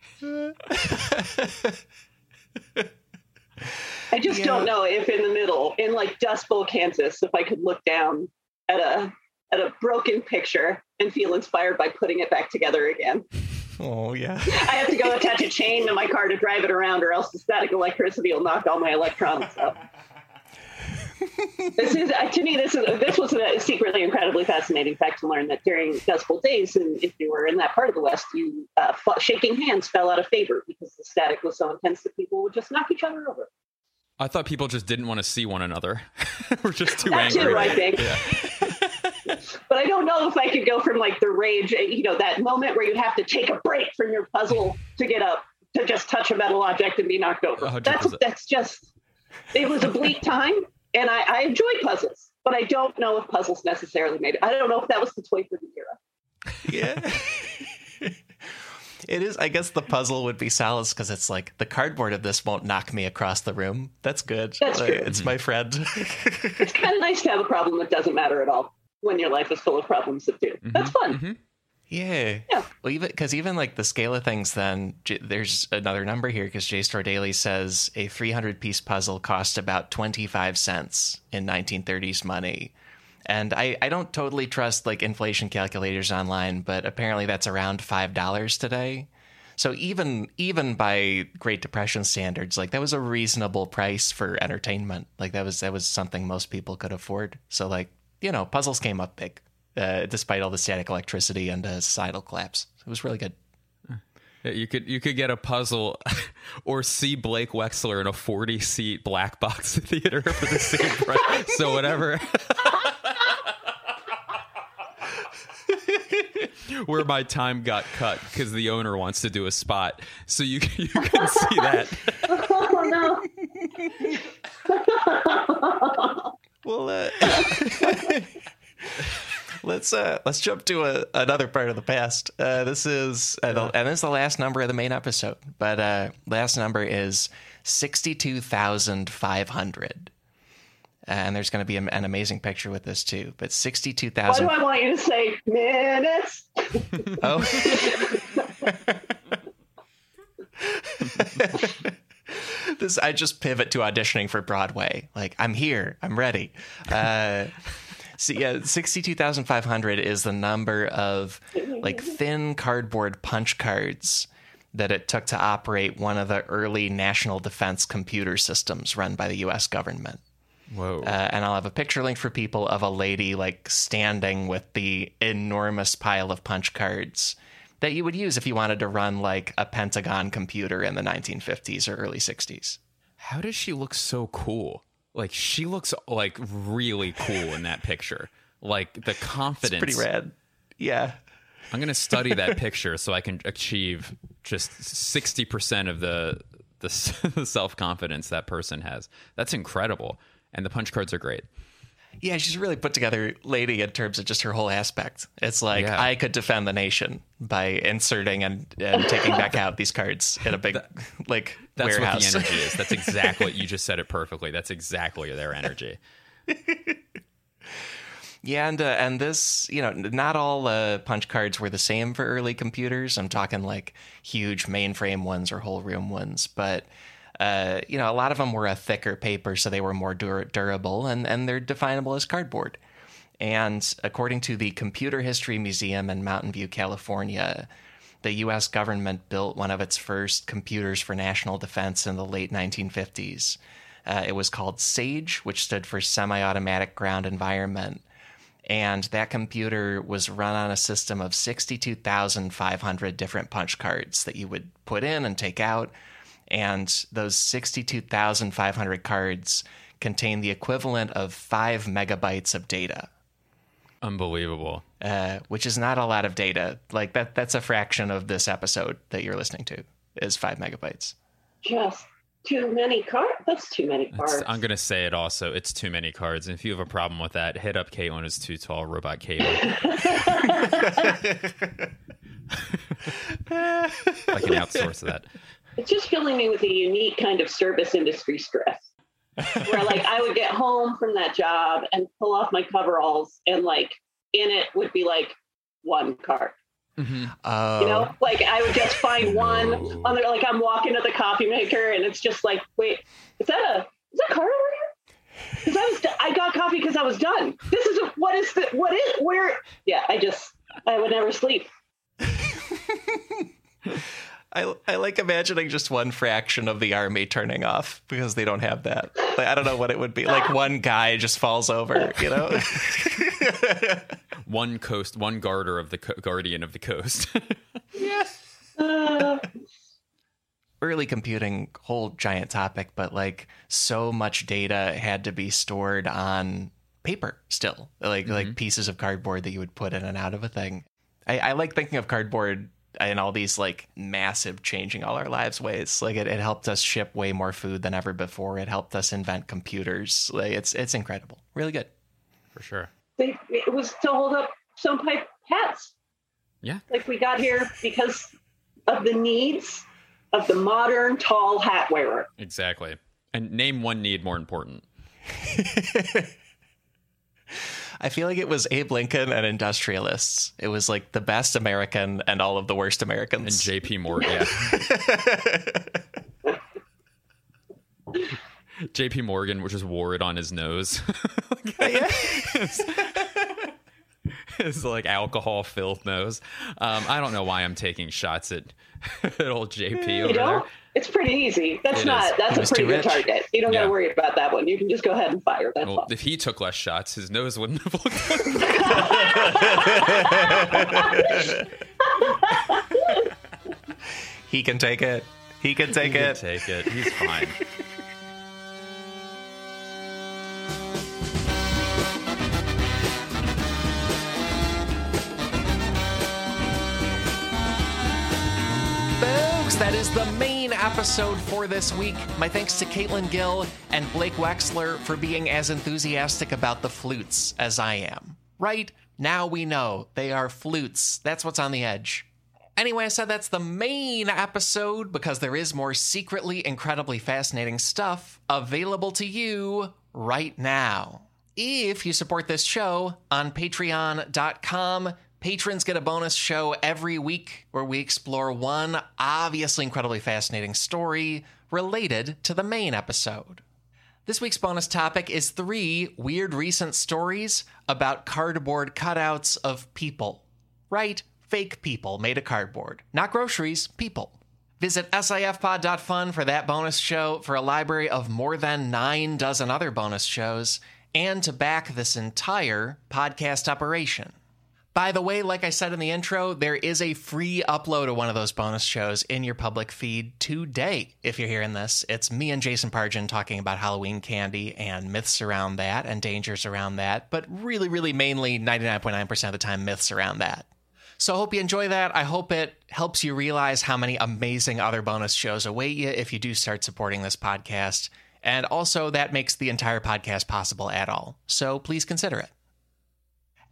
I just don't know if in the middle, in like Dust Bowl, Kansas, if I could look down at a at a broken picture and feel inspired by putting it back together again. Oh yeah. I have to go attach a chain to my car to drive it around, or else the static electricity will knock all my electronics out. this is uh, to me. This is this was a secretly incredibly fascinating fact to learn that during Dust Bowl days, and if you were in that part of the West, you uh, f- shaking hands fell out of favor because the static was so intense that people would just knock each other over. I thought people just didn't want to see one another. We're just too That angry. too, I think. Yeah. But I don't know if I could go from like the rage, uh, you know, that moment where you have to take a break from your puzzle to get up to just touch a metal object and be knocked over. That's 100%. that's just. It was a bleak time, and I, I enjoy puzzles, but I don't know if puzzles necessarily made it. I don't know if that was the toy for the era. Yeah. it is. I guess the puzzle would be solace because it's like the cardboard of this won't knock me across the room. That's good. That's uh, true. It's my friend. It's kind of nice to have a problem that doesn't matter at all when your life is full of problems that do. Mm-hmm. That's fun. Mm-hmm. Yeah. Yeah. Well, even because even like the scale of things, then J- there's another number here because JSTOR Daily says a 300 piece puzzle cost about 25 cents in 1930s money. And I, I don't totally trust like inflation calculators online, but apparently that's around five dollars today. So even even by Great Depression standards, like that was a reasonable price for entertainment. Like that was that was something most people could afford. So like you know, puzzles came up big, uh, despite all the static electricity and uh, societal collapse. It was really good. Yeah, You could you could get a puzzle or see Blake Wexler in a 40 seat black box theater for the same price. So whatever. Where my time got cut because the owner wants to do a spot, so you you can see that. Oh no. Well, uh, let's uh, let's jump to a, another part of the past. Uh, this is uh, the, and this is the last number of the main episode, but uh, last number is sixty two thousand five hundred. And there's going to be an amazing picture with this too. But sixty-two Why do I want you to say minutes? Oh. this I just pivot to auditioning for Broadway. Like I'm here, I'm ready. Uh, so yeah, sixty-two thousand five hundred is the number of like thin cardboard punch cards that it took to operate one of the early national defense computer systems run by the U.S. government. Whoa. Uh, and I'll have a picture link for people of a lady like standing with the enormous pile of punch cards that you would use if you wanted to run like a Pentagon computer in the 1950s or early 60s. How does she look so cool? Like she looks like really cool in that picture. Like the It's confidence. pretty rad. Yeah. I'm gonna study that picture so I can achieve just sixty percent of the the, self confidence that person has. That's incredible, and the punch cards are great. Yeah, she's a really put together lady in terms of just her whole aspect. It's like Yeah. I could defend the nation by inserting and, and taking back out these cards in a big like That's warehouse. what the energy is. That's exactly you just said it perfectly. That's exactly their energy. Yeah, and uh, and this, you know, not all uh, punch cards were the same for early computers. I'm talking like huge mainframe ones or whole room ones, but uh, you know, a lot of them were a thicker paper, so they were more dur- durable, and and they're definable as cardboard. And according to the Computer History Museum in Mountain View, California, the U.S. government built one of its first computers for national defense in the late 1950s. Uh, it was called SAGE, which stood for Semi Automatic Ground Environment. And that computer was run on a system of 62,500 different punch cards that you would put in and take out. And those 62,500 cards contain the equivalent of five megabytes of data, Unbelievable. uh, which is not a lot of data. Like that, that's a fraction of this episode that you're listening to is five megabytes. Just too many cards. That's too many It's- cards. I'm gonna say it also. It's too many cards. And if you have a problem with that, hit up Caitlin is too tall, robot Caitlin. I can outsource that. It's just filling me with a unique kind of service industry stress. Where like I would get home from that job and pull off my coveralls and like in it would be like one card. Oh, mm-hmm. You know, oh. like I would just find one on there. Like I'm walking to the coffee maker and it's just like, wait, is that a is that a card over here? Because I was I got coffee because I was done. This is a, what is the what is where? Yeah, I just I would never sleep. I, I like imagining just one fraction of the army turning off because they don't have that. Like, I don't know what it would be. Like one guy just falls over, you know? One coast, one garter of the co- guardian of the coast. Uh, Early computing, whole giant topic, but like so much data had to be stored on paper still, like like pieces of cardboard that you would put in and out of a thing. I, I like thinking of cardboard in all these like massive changing all our lives ways. Like it, it helped us ship way more food than ever before. It helped us invent computers. Like it's it's incredible. Really good. For sure. they, it was to hold up some pipe hats. Yeah. Like we got here because of the needs of the modern tall hat wearer. Exactly. And name one need more important. I feel like it was Abe Lincoln and industrialists. It was like the best American and all of the worst Americans. And JP Morgan. Yeah. JP Morgan, which just wore it on his nose. His like alcohol filled nose. Um, I don't know why I'm taking shots at, at old JP You over there. Know, it's pretty easy. That's It not is. That's was a pretty good rich. target. You don't gotta worry about that one. You can just go ahead and fire. That's Well, all. if he took less shots, his nose wouldn't have looked. he can take it. He can take He can it. Take it. He's fine. Folks, that is the main episode for this week. My thanks to Caitlin Gill and Blake Wexler for being as enthusiastic about the flutes as I am. Right? Now we know they are flutes. That's what's on the edge. Anyway, I said that's the main episode because there is more secretly incredibly fascinating stuff available to you right now. If you support this show on patreon.com, patrons get a bonus show every week where we explore one obviously incredibly fascinating story related to the main episode. This week's bonus topic is three weird recent stories about cardboard cutouts of people. Right? Fake people made of cardboard. Not groceries, people. Visit sifpod.fun for that bonus show, for a library of more than nine dozen other bonus shows, and to back this entire podcast operation. By the way, like I said in the intro, there is a free upload of one of those bonus shows in your public feed today. If you're hearing this, it's me and Jason Pargin talking about Halloween candy and myths around that and dangers around that, but really, really mainly 99.9% of the time, myths around that. So I hope you enjoy that. I hope it helps you realize how many amazing other bonus shows await you if you do start supporting this podcast. And also, that makes the entire podcast possible at all. So please consider it.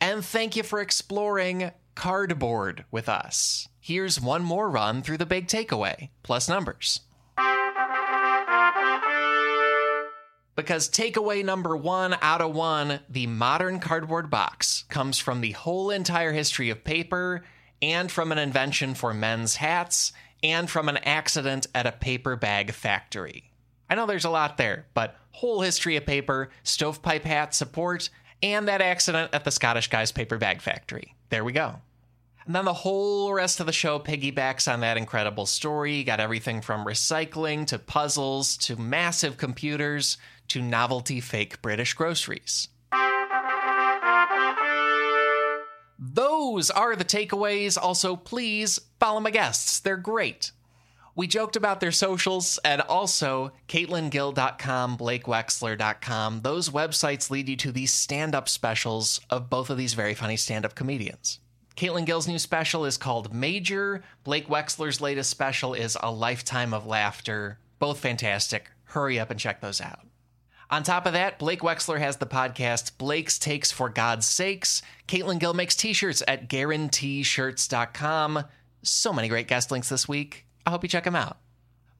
And thank you for exploring cardboard with us. Here's one more run through the big takeaway, plus numbers. Because takeaway number one out of one, the modern cardboard box, comes from the whole entire history of paper, and from an invention for men's hats, and from an accident at a paper bag factory. I know there's a lot there, but whole history of paper, stovepipe hat support, and that accident at the Scottish Guy's paper bag factory. There we go. And then the whole rest of the show piggybacks on that incredible story. You got everything from recycling to puzzles to massive computers to novelty fake British groceries. Those are the takeaways. Also, please follow my guests, they're great. We joked about their socials and also CaitlinGill.com, BlakeWexler.com. Those websites lead you to these stand up specials of both of these very funny stand up comedians. Caitlin Gill's new special is called Major. Blake Wexler's latest special is A Lifetime of Laughter. Both fantastic. Hurry up and check those out. On top of that, Blake Wexler has the podcast Blake's Takes for God's Sakes. Caitlin Gill makes t shirts at guaranteeshirts.com. So many great guest links this week. I hope you check them out.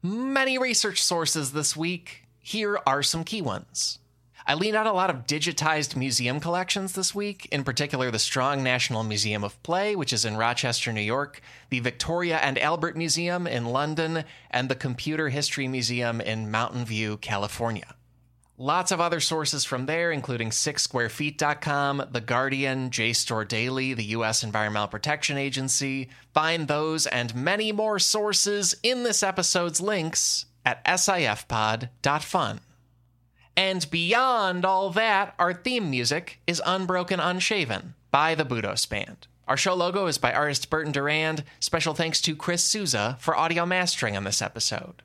Many research sources this week. Here are some key ones. I leaned on a lot of digitized museum collections this week, in particular the Strong National Museum of Play, which is in Rochester, New York, the Victoria and Albert Museum in London, and the Computer History Museum in Mountain View, California. Lots of other sources from there, including sixsquarefeet.com, The Guardian, JSTOR Daily, the U.S. Environmental Protection Agency. Find those and many more sources in this episode's links at sifpod.fun. And beyond all that, our theme music is Unbroken Unshaven by the Budos Band. Our show logo is by artist Burton Durand. Special thanks to Chris Souza for audio mastering on this episode.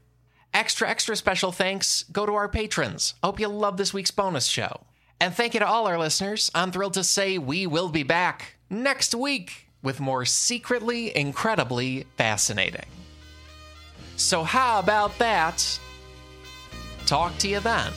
Extra, extra special thanks go to our patrons. Hope you love this week's bonus show. And thank you to all our listeners. I'm thrilled to say we will be back next week with more secretly incredibly fascinating. So, how about that? Talk to you then.